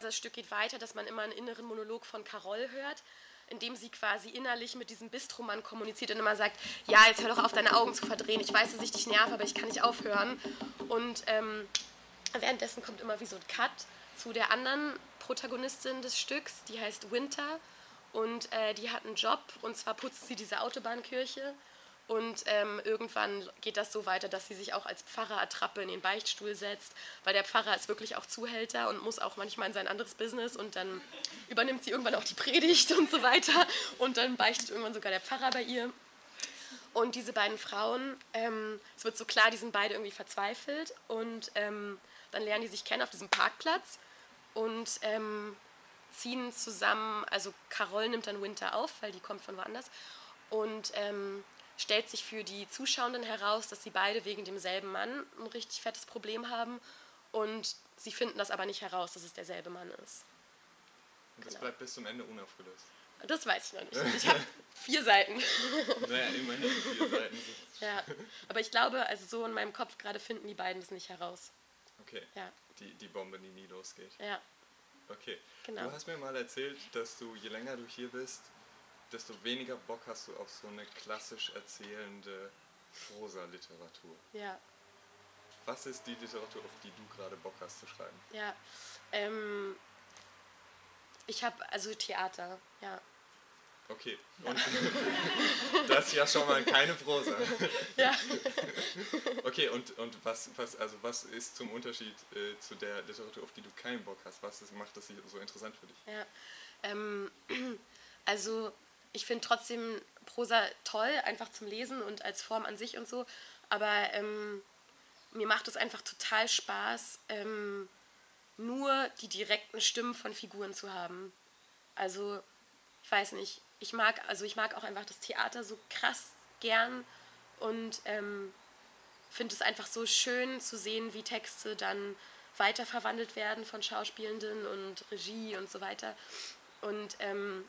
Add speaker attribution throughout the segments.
Speaker 1: Das Stück geht weiter, dass man immer einen inneren Monolog von Carol hört, in dem sie quasi innerlich mit diesem Bistromann kommuniziert und immer sagt, ja, jetzt hör doch auf, deine Augen zu verdrehen. Ich weiß, dass ich dich nerv, aber ich kann nicht aufhören. Und ähm, währenddessen kommt immer wie so ein Cut zu der anderen Protagonistin des Stücks, die heißt Winter. Und äh, die hat einen Job, und zwar putzt sie diese Autobahnkirche. Und ähm, irgendwann geht das so weiter, dass sie sich auch als Pfarrer-Attrappe in den Beichtstuhl setzt, weil der Pfarrer ist wirklich auch Zuhälter und muss auch manchmal in sein anderes Business und dann übernimmt sie irgendwann auch die Predigt und so weiter und dann beichtet irgendwann sogar der Pfarrer bei ihr. Und diese beiden Frauen, ähm, es wird so klar, die sind beide irgendwie verzweifelt und ähm, dann lernen die sich kennen auf diesem Parkplatz und ähm, ziehen zusammen, also Carol nimmt dann Winter auf, weil die kommt von woanders und ähm, stellt sich für die Zuschauenden heraus, dass sie beide wegen demselben Mann ein richtig fettes Problem haben und sie finden das aber nicht heraus, dass es derselbe Mann ist.
Speaker 2: Und das genau. bleibt bis zum Ende unaufgelöst.
Speaker 1: Das weiß ich noch nicht. Ich habe vier Seiten.
Speaker 2: Naja, immerhin vier Seiten.
Speaker 1: ja, aber ich glaube, also so in meinem Kopf gerade finden die beiden das nicht heraus.
Speaker 2: Okay. Ja. Die, die Bombe, die nie losgeht.
Speaker 1: Ja.
Speaker 2: Okay. Genau. Du hast mir mal erzählt, dass du, je länger du hier bist, desto weniger Bock hast du auf so eine klassisch erzählende Prosa-Literatur.
Speaker 1: Ja.
Speaker 2: Was ist die Literatur, auf die du gerade Bock hast zu schreiben?
Speaker 1: Ja, ähm, ich habe also Theater, ja.
Speaker 2: Okay, und das ist ja schon mal keine Prosa.
Speaker 1: Ja.
Speaker 2: Okay, und, und was, was, also was ist zum Unterschied äh, zu der Literatur, auf die du keinen Bock hast? Was ist, macht das so interessant für dich?
Speaker 1: Ja, ähm, also ich finde trotzdem Prosa toll, einfach zum Lesen und als Form an sich und so. Aber ähm, mir macht es einfach total Spaß, ähm, nur die direkten Stimmen von Figuren zu haben. Also, ich weiß nicht, ich mag, also ich mag auch einfach das Theater so krass gern und ähm, finde es einfach so schön zu sehen, wie Texte dann weiterverwandelt werden von Schauspielenden und Regie und so weiter. Und ähm,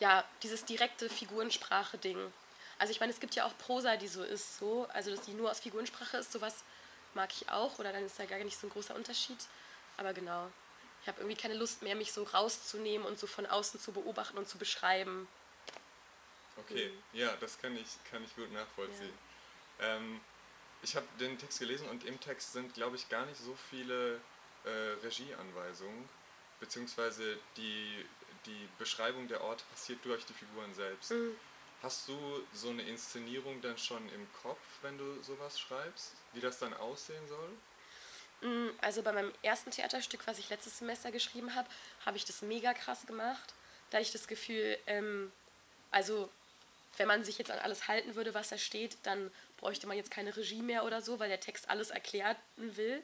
Speaker 1: ja, dieses direkte Figurensprache-Ding. Also ich meine, es gibt ja auch Prosa, die so ist, so, also dass die nur aus Figurensprache ist, sowas mag ich auch, oder dann ist da gar nicht so ein großer Unterschied. Aber genau, ich habe irgendwie keine Lust mehr, mich so rauszunehmen und so von außen zu beobachten und zu beschreiben.
Speaker 2: Okay, mhm. ja, das kann ich, kann ich gut nachvollziehen. Ja. Ähm, ich habe den Text gelesen und im Text sind, glaube ich, gar nicht so viele äh, Regieanweisungen, beziehungsweise die die Beschreibung der Orte passiert durch die Figuren selbst. Mhm. Hast du so eine Inszenierung dann schon im Kopf, wenn du sowas schreibst, wie das dann aussehen soll?
Speaker 1: Mm, also bei meinem ersten Theaterstück, was ich letztes Semester geschrieben habe, habe ich das mega krass gemacht. Da ich das Gefühl, ähm, also wenn man sich jetzt an alles halten würde, was da steht, dann bräuchte man jetzt keine Regie mehr oder so, weil der Text alles erklären will.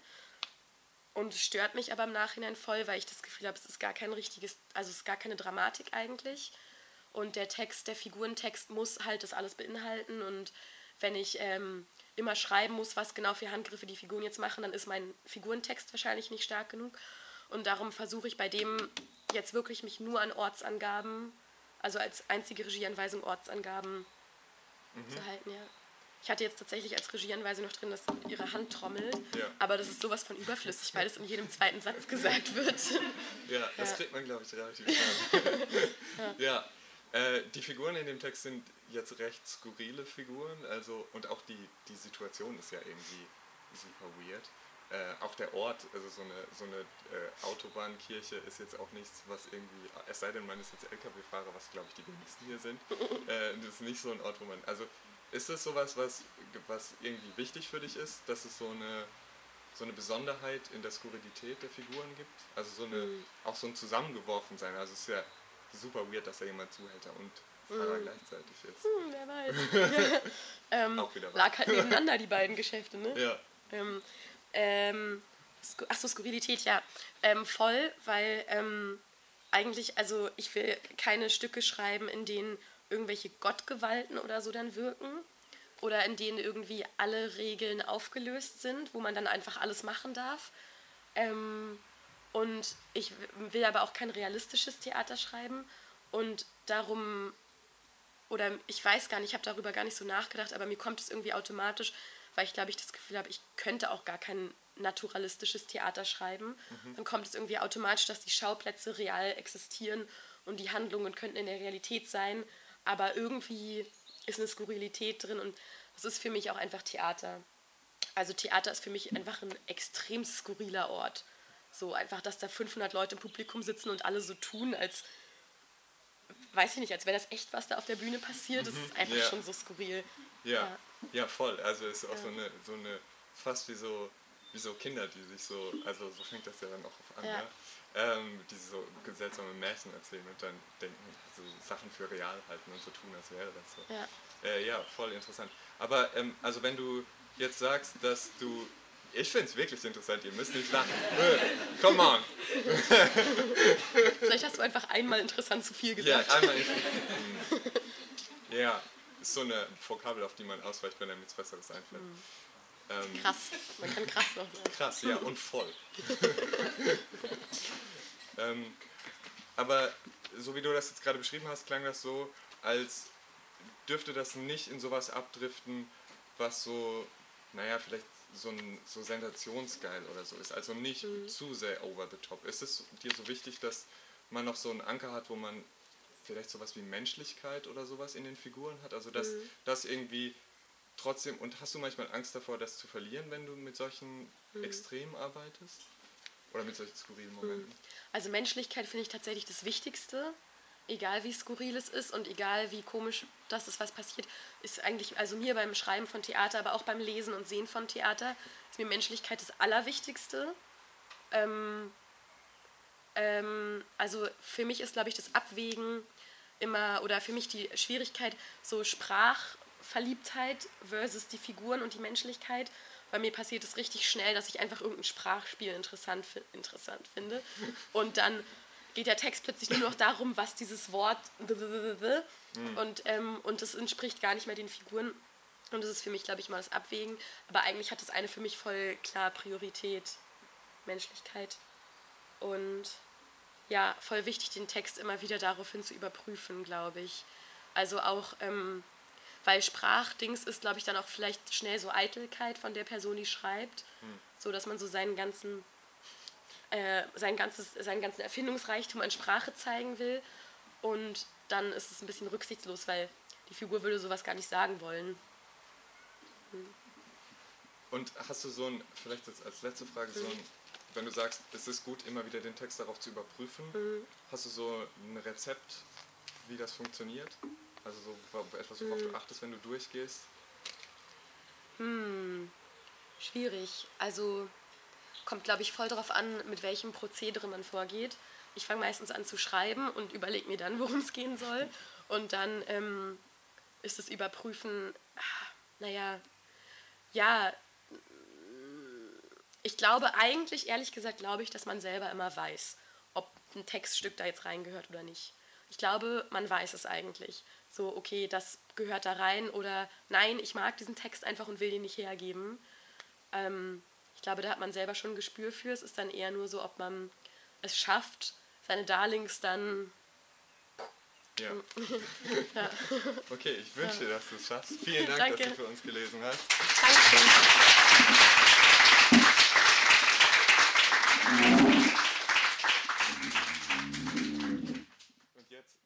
Speaker 1: Und es stört mich aber im Nachhinein voll, weil ich das Gefühl habe, es ist gar kein richtiges, also es ist gar keine Dramatik eigentlich. Und der Text, der Figurentext muss halt das alles beinhalten. Und wenn ich ähm, immer schreiben muss, was genau für Handgriffe die Figuren jetzt machen, dann ist mein Figurentext wahrscheinlich nicht stark genug. Und darum versuche ich bei dem jetzt wirklich mich nur an Ortsangaben, also als einzige Regieanweisung Ortsangaben mhm. zu halten, ja. Ich hatte jetzt tatsächlich als Regieanweisung noch drin, dass ihre Hand trommelt, ja. aber das ist sowas von überflüssig, weil es in jedem zweiten Satz gesagt wird.
Speaker 2: Ja, das ja. kriegt man, glaube ich, relativ schnell. ja. ja. Äh, die Figuren in dem Text sind jetzt recht skurrile Figuren, also und auch die, die Situation ist ja irgendwie super weird. Äh, auch der Ort, also so eine, so eine äh, Autobahnkirche ist jetzt auch nichts, was irgendwie, es sei denn, man ist jetzt LKW-Fahrer, was glaube ich die wenigsten hier sind, äh, das ist nicht so ein Ort, wo man, also ist das sowas, was, was irgendwie wichtig für dich ist, dass es so eine, so eine Besonderheit in der Skurrilität der Figuren gibt? Also so eine, mhm. auch so ein Zusammengeworfensein. Also es ist ja super weird, dass da jemand Zuhälter und Fahrer mhm. gleichzeitig ist.
Speaker 1: Hm, wer weiß. ähm,
Speaker 2: auch wieder
Speaker 1: lag halt nebeneinander die beiden Geschäfte, ne?
Speaker 2: Ja.
Speaker 1: Ähm, ähm, achso, Skurrilität, ja. Ähm, voll, weil ähm, eigentlich, also ich will keine Stücke schreiben, in denen irgendwelche Gottgewalten oder so dann wirken oder in denen irgendwie alle Regeln aufgelöst sind, wo man dann einfach alles machen darf. Ähm, und ich will aber auch kein realistisches Theater schreiben und darum, oder ich weiß gar nicht, ich habe darüber gar nicht so nachgedacht, aber mir kommt es irgendwie automatisch, weil ich glaube, ich das Gefühl habe, ich könnte auch gar kein naturalistisches Theater schreiben. Mhm. Dann kommt es irgendwie automatisch, dass die Schauplätze real existieren und die Handlungen könnten in der Realität sein, aber irgendwie ist eine Skurrilität drin und das ist für mich auch einfach Theater. Also Theater ist für mich einfach ein extrem skurriler Ort. So einfach, dass da 500 Leute im Publikum sitzen und alle so tun, als weiß ich nicht, als wäre das echt, was da auf der Bühne passiert. Das mhm. ist einfach ja. schon so skurril.
Speaker 2: Ja, ja, ja voll. Also es ist auch ja. so eine, so eine, fast wie so, wie so Kinder, die sich so, also so fängt das ja dann auch an, ja. Ähm, die so seltsame Märchen erzählen und dann denken, so Sachen für real halten und so tun, als wäre das so. Ja, äh, ja voll interessant. Aber ähm, also wenn du jetzt sagst, dass du ich finde es wirklich interessant, ihr müsst nicht lachen. Come on.
Speaker 1: Vielleicht hast du einfach einmal interessant zu viel gesagt.
Speaker 2: Ja, einmal interessant. Ja, ist so eine Vokabel, auf die man ausweicht, wenn einem nichts Besseres einfällt. Mhm.
Speaker 1: Ähm, krass, man kann krass noch sagen.
Speaker 2: Krass, ja, und voll. ähm, aber so wie du das jetzt gerade beschrieben hast, klang das so, als dürfte das nicht in sowas abdriften, was so, naja, vielleicht so, ein, so sensationsgeil oder so ist. Also nicht mhm. zu sehr over the top. Ist es dir so wichtig, dass man noch so einen Anker hat, wo man vielleicht sowas wie Menschlichkeit oder sowas in den Figuren hat? Also dass mhm. das irgendwie trotzdem, und hast du manchmal Angst davor, das zu verlieren, wenn du mit solchen mhm. Extremen arbeitest? Oder mit solchen skurrilen Momenten? Mhm.
Speaker 1: Also Menschlichkeit finde ich tatsächlich das Wichtigste egal wie skurril es ist und egal wie komisch das ist, was passiert, ist eigentlich, also mir beim Schreiben von Theater, aber auch beim Lesen und Sehen von Theater, ist mir Menschlichkeit das Allerwichtigste. Ähm, ähm, also für mich ist, glaube ich, das Abwägen immer, oder für mich die Schwierigkeit, so Sprachverliebtheit versus die Figuren und die Menschlichkeit. Bei mir passiert es richtig schnell, dass ich einfach irgendein Sprachspiel interessant, interessant finde und dann geht der Text plötzlich nur noch darum, was dieses Wort mhm. und, ähm, und das entspricht gar nicht mehr den Figuren. Und das ist für mich, glaube ich, mal das Abwägen. Aber eigentlich hat das eine für mich voll klar Priorität, Menschlichkeit. Und ja, voll wichtig, den Text immer wieder daraufhin zu überprüfen, glaube ich. Also auch, ähm, weil Sprachdings ist, glaube ich, dann auch vielleicht schnell so Eitelkeit von der Person, die schreibt. Mhm. So dass man so seinen ganzen äh, sein ganzes, seinen ganzen Erfindungsreichtum an Sprache zeigen will. Und dann ist es ein bisschen rücksichtslos, weil die Figur würde sowas gar nicht sagen wollen.
Speaker 2: Hm. Und hast du so ein, vielleicht als letzte Frage, so ein, wenn du sagst, es ist gut, immer wieder den Text darauf zu überprüfen, mhm. hast du so ein Rezept, wie das funktioniert? Also so etwas, worauf mhm. du achtest, wenn du durchgehst?
Speaker 1: Hm, schwierig. Also kommt, glaube ich, voll darauf an, mit welchem Prozedere man vorgeht. Ich fange meistens an zu schreiben und überlege mir dann, worum es gehen soll. Und dann ähm, ist das Überprüfen, ah, naja, ja, ich glaube eigentlich, ehrlich gesagt, glaube ich, dass man selber immer weiß, ob ein Textstück da jetzt reingehört oder nicht. Ich glaube, man weiß es eigentlich. So, okay, das gehört da rein oder nein, ich mag diesen Text einfach und will den nicht hergeben. Ähm, glaube, da hat man selber schon ein Gespür für. Es ist dann eher nur so, ob man es schafft, seine Darlings dann.
Speaker 2: Ja. ja. Okay, ich wünsche dir, dass du es schaffst. Vielen Dank, Danke. dass du für uns gelesen hast. Danke.